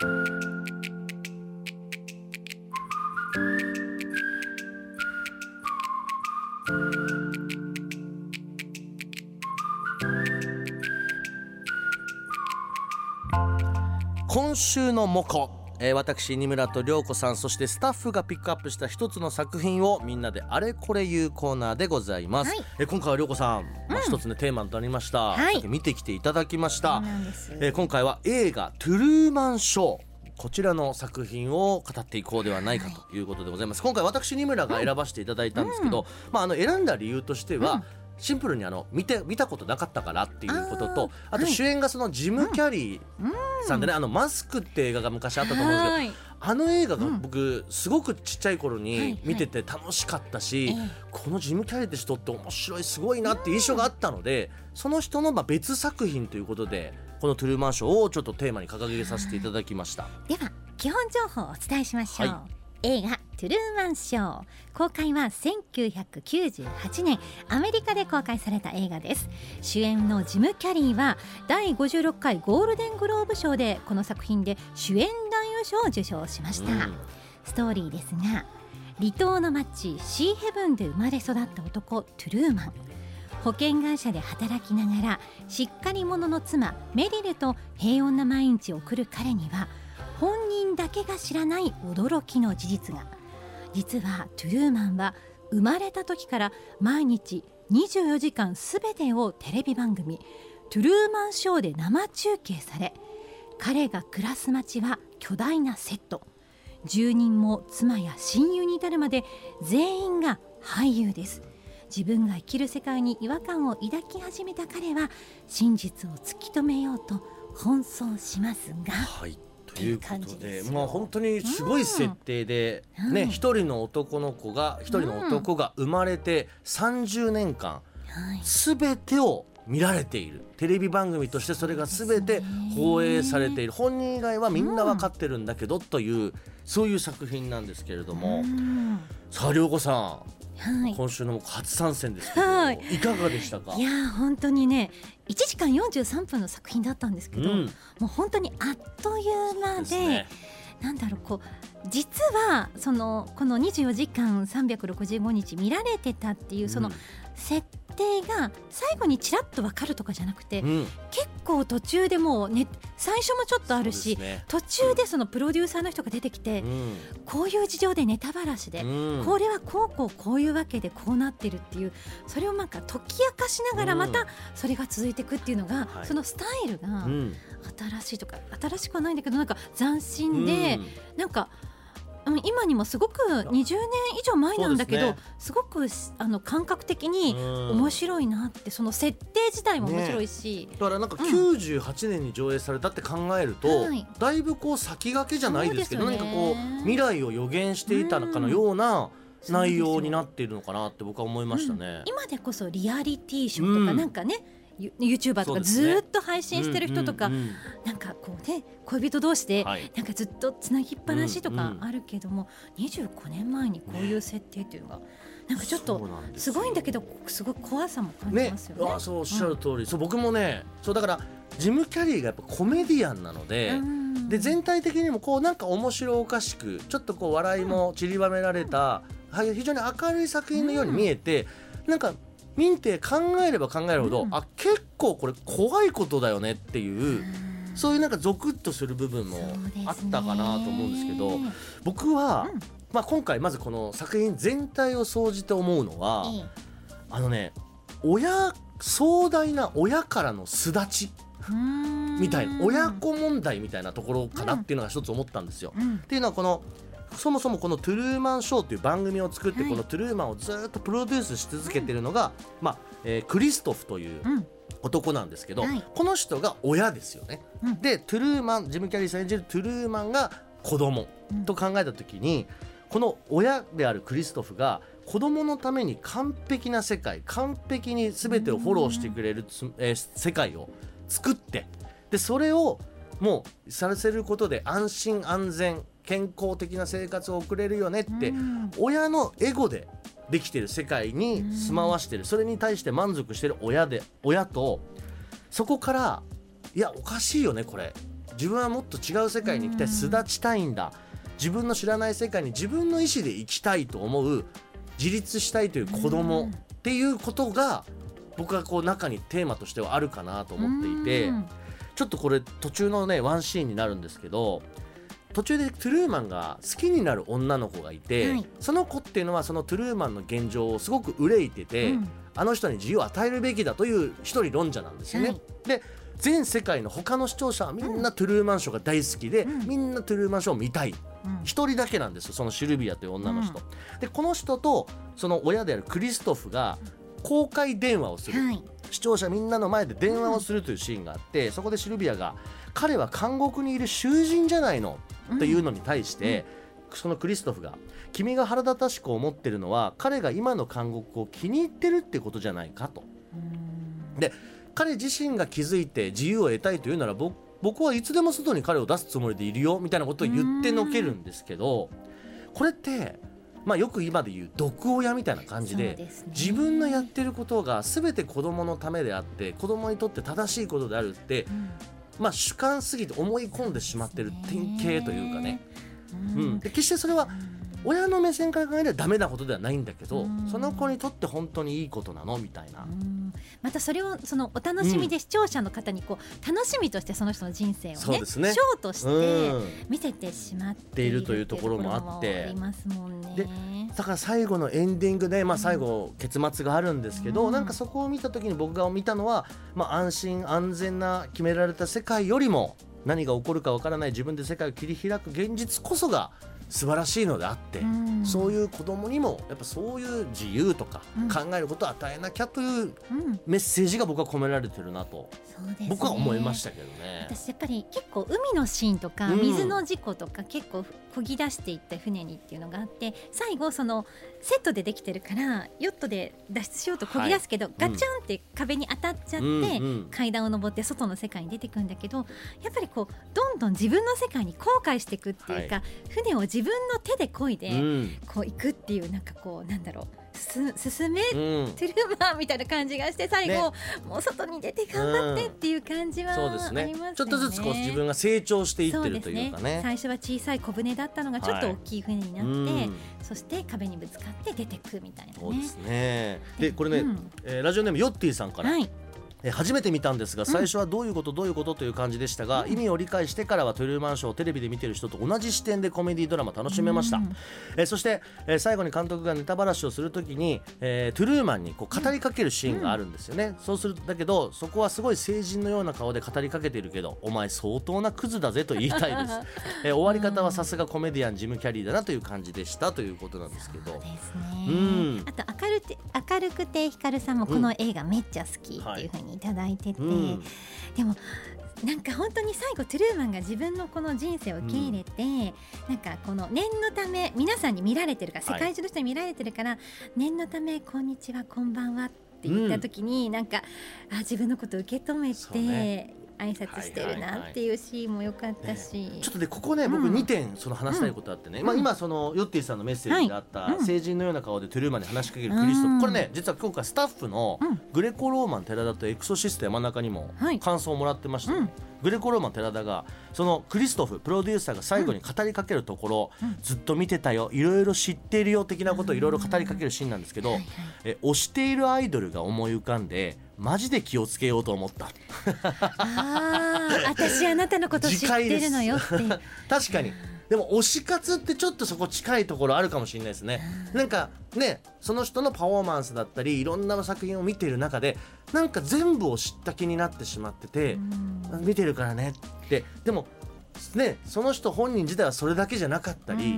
今週のモコ。えー、私二村と涼子さんそしてスタッフがピックアップした一つの作品をみんなであれこれ言うコーナーでございます、はい、えー、今回は涼子さん、まあ、一つねテーマとなりました、はい、見てきていただきました、えー、今回は映画「トゥルーマンショー」こちらの作品を語っていこうではないかということでございます、はい、今回私二村が選ばせていただいたんですけど、うん、まあ、あの選んだ理由としては、うんシンプルにあの見て見たことなかったからっていうこととあと主演がそのジム・キャリーさんでね「あのマスク」って映画が昔あったと思うんですけどあの映画が僕すごくちっちゃい頃に見てて楽しかったしこのジム・キャリーって人って面白いすごいなっていう印象があったのでその人のまあ別作品ということでこの「トゥルーマンショー」をちょっとテーマに掲げさせていただきました。では基本情報をお伝えしましょう、はい映画「トゥルーマンショー」公開は1998年。アメリカで公開された映画です。主演のジム・キャリーは第56回ゴールデングローブ賞でこの作品で主演男優賞を受賞しました、うん、ストーリーですが離島の町シーヘブンで生まれ育った男トゥルーマン。保険会社で働きながらしっかり者の妻メリルと平穏な毎日を送る彼には本人だけが知らない驚きの事実が。実はトゥルーマンは生まれた時から毎日24時間すべてをテレビ番組「トゥルーマンショー」で生中継され彼が暮らす街は巨大なセット。住人も妻や親友に至るまで全員が俳優です。自分が生きる世界に違和感を抱き始めた彼は真実を突き止めようと奔走しますが、はい。ということでまあ本当にすごい設定で、うん、ね一、人の男の子が一人の男が生まれて30年間、すべてを見られている。テレビ番組としてそれが全て放映されている。本人以外はみんな分かってるんだけどというそういう作品なんですけれども、さあ涼子さんはい、今週の初参戦ですけど、はい、いかがでしたか？いや本当にね1時間43分の作品だったんですけど、うん、もう本当にあっという間で。でね、なんだろうこう実はそのこの24時間365日見られてたっていうその設定が最後にちらっと分かるとかじゃなくて、うん、結構途中でもう、ね、最初もちょっとあるし、ね、途中でそのプロデューサーの人が出てきて、うん、こういう事情でネタばらしで、うん、これはこうこうこういうわけでこうなってるっていうそれをなんか解き明かしながらまたそれが続いていくっていうのが、そのスタイルが新しいとか新しくはないんだけどなんか斬新で、なんか。今にもすごく20年以上前なんだけど、ね、すごくあの感覚的に面白いなってその設定自体も面白いし、ね、だからなんか98年に上映されたって考えると、うん、だいぶこう先駆けじゃないですけど、ね、何かこう未来を予言していたのかのような、内容になっているのかなって僕は思いましたね、うん、今でこそリアリティショーとかなんかね、うんユーチューバーとかずっと配信してる人とか、ねうんうんうん、なんかこうね恋人同士でなんかずっとつなぎっぱなしとかあるけども、うんうん、25年前にこういう設定っていうのが。なんかちょっとすごいんだけどすごい怖さも感じますよね。ねあそうおっしゃる通り、うん、そう僕もねそうだからジム・キャリーがやっぱコメディアンなので、で全体的にもこうなんか面白おかしくちょっとこう笑いも散りばめられた、うん、非常に明るい作品のように見えて、うん、なんか見て考えれば考えるほど、うん、あ結構これ怖いことだよねっていう。そういうなんかゾクッとする部分もあったかなと思うんですけど、ね、僕は、うん、まあ、今回まずこの作品全体を総じて思うのは、あのね親壮大な親からの巣立ちみたいな親子問題みたいなところかなっていうのが一つ思ったんですよ。うん、っていうのはこのそもそもこの「トゥルーマンショー」という番組を作って、このトゥルーマンをずっとプロデュースし続けてるのが、まあえー、クリストフという男なんですけど、この人が親ですよね。でトゥルーマンジム・キャリーさん演じるトゥルーマンが子供と考えた時に、この親であるクリストフが子供のために完璧な世界完璧に全てをフォローしてくれるえー、世界を作ってでそれをもうさせることで安心安全健康的な生活を送れるよねって、親のエゴでできてる世界に住まわしてる、それに対して満足してる親で親とそこからいやおかしいよねこれ。自分はもっと違う世界に行きたい巣立ちたいんだ。自分の知らない世界に自分の意思で生きたいと思う自立したいという子供っていうことが僕はこう中にテーマとしてはあるかなと思っていてちょっとこれ途中のねワンシーンになるんですけど途中でトゥルーマンが好きになる女の子がいて、はい、その子っていうのはそのトゥルーマンの現状をすごく憂いてて、うん、あの人に自由を与えるべきだという一人論者なんですよね。はい、で全世界の他の視聴者はみんなトゥルーマンショーが大好きで、うん、みんなトゥルーマンショーを見たい。一、人だけなんですよそのシルビアという女の人。でこの人とその親であるクリストフが公開電話をする、はい、視聴者みんなの前で電話をするというシーンがあって、そこでシルビアが「彼は監獄にいる囚人じゃないの」っていうのに対して、そのクリストフが「君が腹立たしく思ってるのは彼が今の監獄を気に入ってるってことじゃないか」と。で彼自身が気づいて自由を得たいというなら僕僕はいつでも外に彼を出すつもりでいるよみたいなことを言ってのけるんですけどこれってまあ、よく今で言う毒親みたいな感じで、ね、自分のやってることが全て子供のためであって子供にとって正しいことであるって、うん、まあ、主観すぎて思い込んでしまってる典型というかね、うん、で決してそれは親の目線から考えればダメなことではないんだけど、その子にとって本当にいいことなの？みたいな。またそれをそのお楽しみで視聴者の方にこう楽しみとしてその人の人生をねね。ショーとして見せてしまっているというところもあって。ありますもんね。だから最後のエンディングで、まあ、最後結末があるんですけど、うん、なんかそこを見た時に僕が見たのは、まあ、安心安全な決められた世界よりも何が起こるかわからない自分で世界を切り開く現実こそが素晴らしいのであって、うん、そういう子供にもやっぱそういう自由とか考えることを与えなきゃというメッセージが僕は込められてるなと、うん、僕は思いましたけどね。私やっぱり結構海のシーンとか水の事故とか結構漕ぎ出していった船にっていうのがあって最後そのセットでできてるからヨットで脱出しようと漕ぎ出すけど、はい、ガチャンって壁に当たっちゃって、うん、階段を上って外の世界に出てくんだけどやっぱりこうどんどん自分の世界に後悔していくっていうか、はい、船を自分の手で漕いで、こう行くっていうなんかこうなんだろう。す進め、うん、トゥルーマンみたいな感じがして最後、ね、もう外に出て頑張ってっていう感じは、そうですね、ね、ちょっとずつこう自分が成長していってるというかね、ね、最初は小さい小舟だったのがちょっと大きい船になって、はい、そして壁にぶつかって出てくみたいなね。そうですね。でこれね、うん、えー、ラジオネームヨッティさんから、はいえ初めて見たんですが最初はどういうことどういうことという感じでしたが、うん、意味を理解してからはトゥルーマンショーをテレビで見てる人と同じ視点でコメディドラマ楽しめました、うん、えそして、え最後に監督がネタばらしをするときに、えー、トゥルーマンにこう語りかけるシーンがあるんですよね、うん、そうするだけどそこはすごい成人のような顔で語りかけているけどお前相当なクズだぜと言いたいです、えー、終わり方はさすがコメディアンジム・キャリーだなという感じでしたということなんですけど。うん、あと明るて明るくて光さんもこの映画めっちゃ好きっていうふうにいただいてて、うん、でもなんか本当に最後トゥルーマンが自分のこの人生を受け入れて、うん、なんかこの念のため皆さんに見られてるから世界中の人に見られてるから、はい、念のためこんにちはこんばんはって言った時に、うん、なんかあ自分のこと受け止めて、挨拶してるなっていうシーンも良かったし、ね、ちょっとねここね僕2点その話したいことあってね、うん、まあ、今そのヨッティさんのメッセージであった成人のような顔でトゥルーマンに話しかけるクリストフ、これね実は今回スタッフのグレコローマン寺田とエクソシスト山中にも感想をもらってました、ね、グレコローマン寺田がそのクリストフプロデューサーが最後に語りかけるところ、ずっと見てたよいろいろ知っているよ的なことをいろいろ語りかけるシーンなんですけど、え推しているアイドルが思い浮かんでマジで気をつけようと思った。あ私あなたのこと知ってるのよって。確かに。でも推し活ってちょっとそこ近いところあるかもしれないですね。なんかねその人のパフォーマンスだったりいろんな作品を見ている中でなんか全部を知った気になってしまってて見てるからねって。でもね、その人本人自体はそれだけじゃなかったり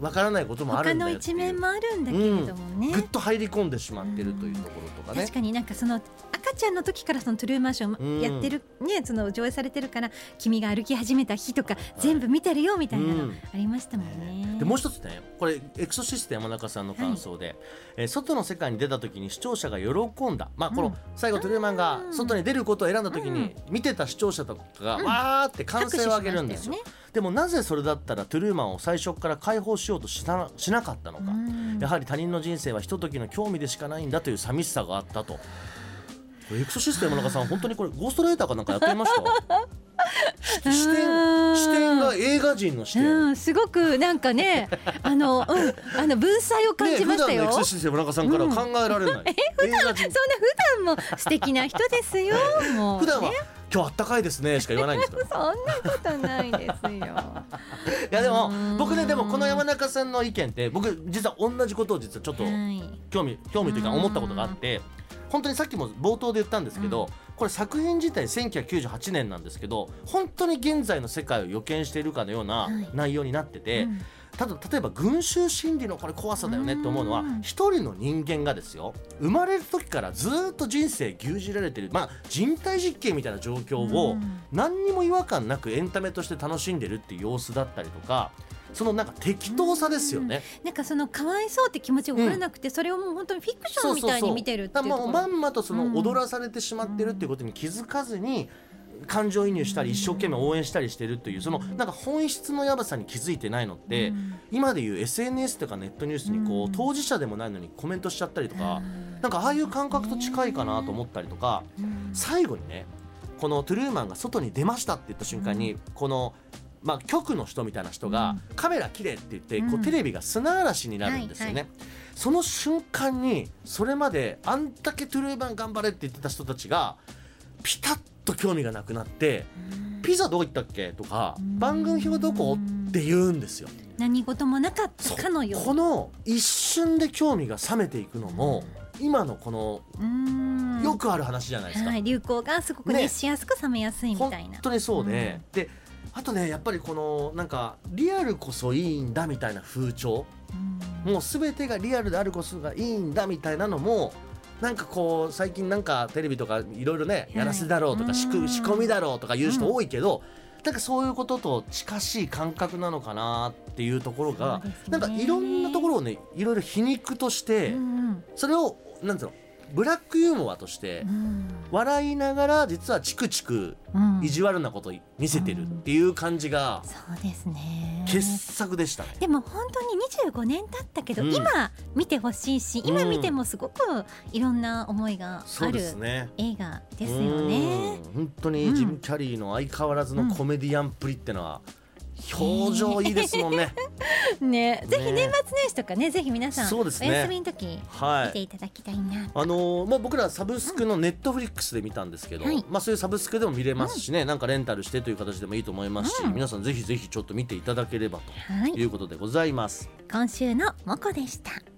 わからないこともあるんだよ他の一面もあるんだけれどもね、ぐっと入り込んでしまってるというところとかね。確かになんかその赤ちゃんの時からそのトゥルーマンションやってる、ねその上映されてるから君が歩き始めた日とか全部見てるよみたいなのありましたもんね、でもう一つねこれエクソシスト山中さんの感想で、はい、えー、外の世界に出た時に視聴者が喜んだ。まあこの最後トゥルーマンが外に出ることを選んだ時に見てた視聴者とかがわーって歓声を上げるんですよ、でもなぜそれだったらトゥルーマンを最初から解放しようとしなしなかったのか。やはり他人の人生はひとときの興味でしかないんだという寂しさがあったとエクソシステムの中さん本当にこれゴーストライターかなんかやってみました？視点うん視点が映画人の視点、うん、すごくなんかね、あの、うん、あの文才を感じましたよ。ね、普段のエクセシス山中さんから考えられない、映画人。そんな普段も素敵な人ですよ。もう、普段はね、今日あったかいですねしか言わないんですよ。そんなことないですよ。いやでもうん。僕ねでもこの山中さんの意見って僕実は同じことを実はちょっとはい。興味興味というか思ったことがあって本当にさっきも冒頭で言ったんですけど、これ作品自体1998年なんですけど本当に現在の世界を予見しているかのようなはい。内容になってて、うん。ただ例えば群衆心理のこれ怖さだよねって思うのはうん一人の人間がですよ生まれる時からずっと人生牛耳られてるまあ人体実験みたいな状況をうん。何にも違和感なくエンタメとして楽しんでるっていう様子だったりとかそのなんか適当さですよね。なんかそのかわいそうって気持ちが分からなくて、それをもう本当にフィクションみたいに見てるっていうとまんまとそのうん。踊らされてしまってるっていうことに気づかずに感情移入したり一生懸命応援したりしてるというそのなんか本質のやばさに気づいてないのって、うん。今でいう SNS とかネットニュースにこううん。当事者でもないのにコメントしちゃったりとかなんかああいう感覚と近いかなと思ったりとかうん。最後にねこのトゥルーマンが外に出ましたって言った瞬間にこのまあ局の人みたいな人がカメラ綺麗って言ってこうんうテレビが砂嵐になるんですよはいね。その瞬間にそれまであんだけトゥルーマン頑張れって言ってた人たちがピタッと興味がなくなって「ピザどこ行ったっけ?」とか「番組表どこ?」って言うんですよ。何事もなかったかのようこの一瞬で興味が冷めていくのも今のこのうんよくある話じゃないですか。はい、流行がすごくね熱しやすく冷めやすいみ本たいな。当にそうで、であとねやっぱりこのなんかリアルこそいいんだみたいな風潮。うん。もう全てがリアルであるこそがいいんだみたいなのもなんかこう最近なんかテレビとかいろいろねいやらせだろうとか仕込みだろうとか言う人多いけど、なんかそういうことと近しい感覚なのかなっていうところが、なんかいろんなところをねいろいろ皮肉として、うん。それをなんつうのブラックユーモアとしてうん笑いながら実はチクチクうん意地悪なこと見せてるっていう感じがそうですね。傑作でしたね。でも本当に25年経ったけど、うん今見てほしいし今見てもすごくいろんな思いがそうであるすね。映画ですよね。うん本当にジム・キャリーの相変わらずのコメディアンっぷりってのは表情いいですもんね。ね、ぜひね年末年始とかねぜひ皆さんおそうですね休みの時はい。見ていただきたいな。あのーまあ、僕らサブスクのネットフリックスで見たんですけど、はいまあ、そういうサブスクでも見れますしね、なんかレンタルしてという形でもいいと思いますし、うん皆さんぜひぜひちょっと見ていただければはいということでございます。今週のモコでした。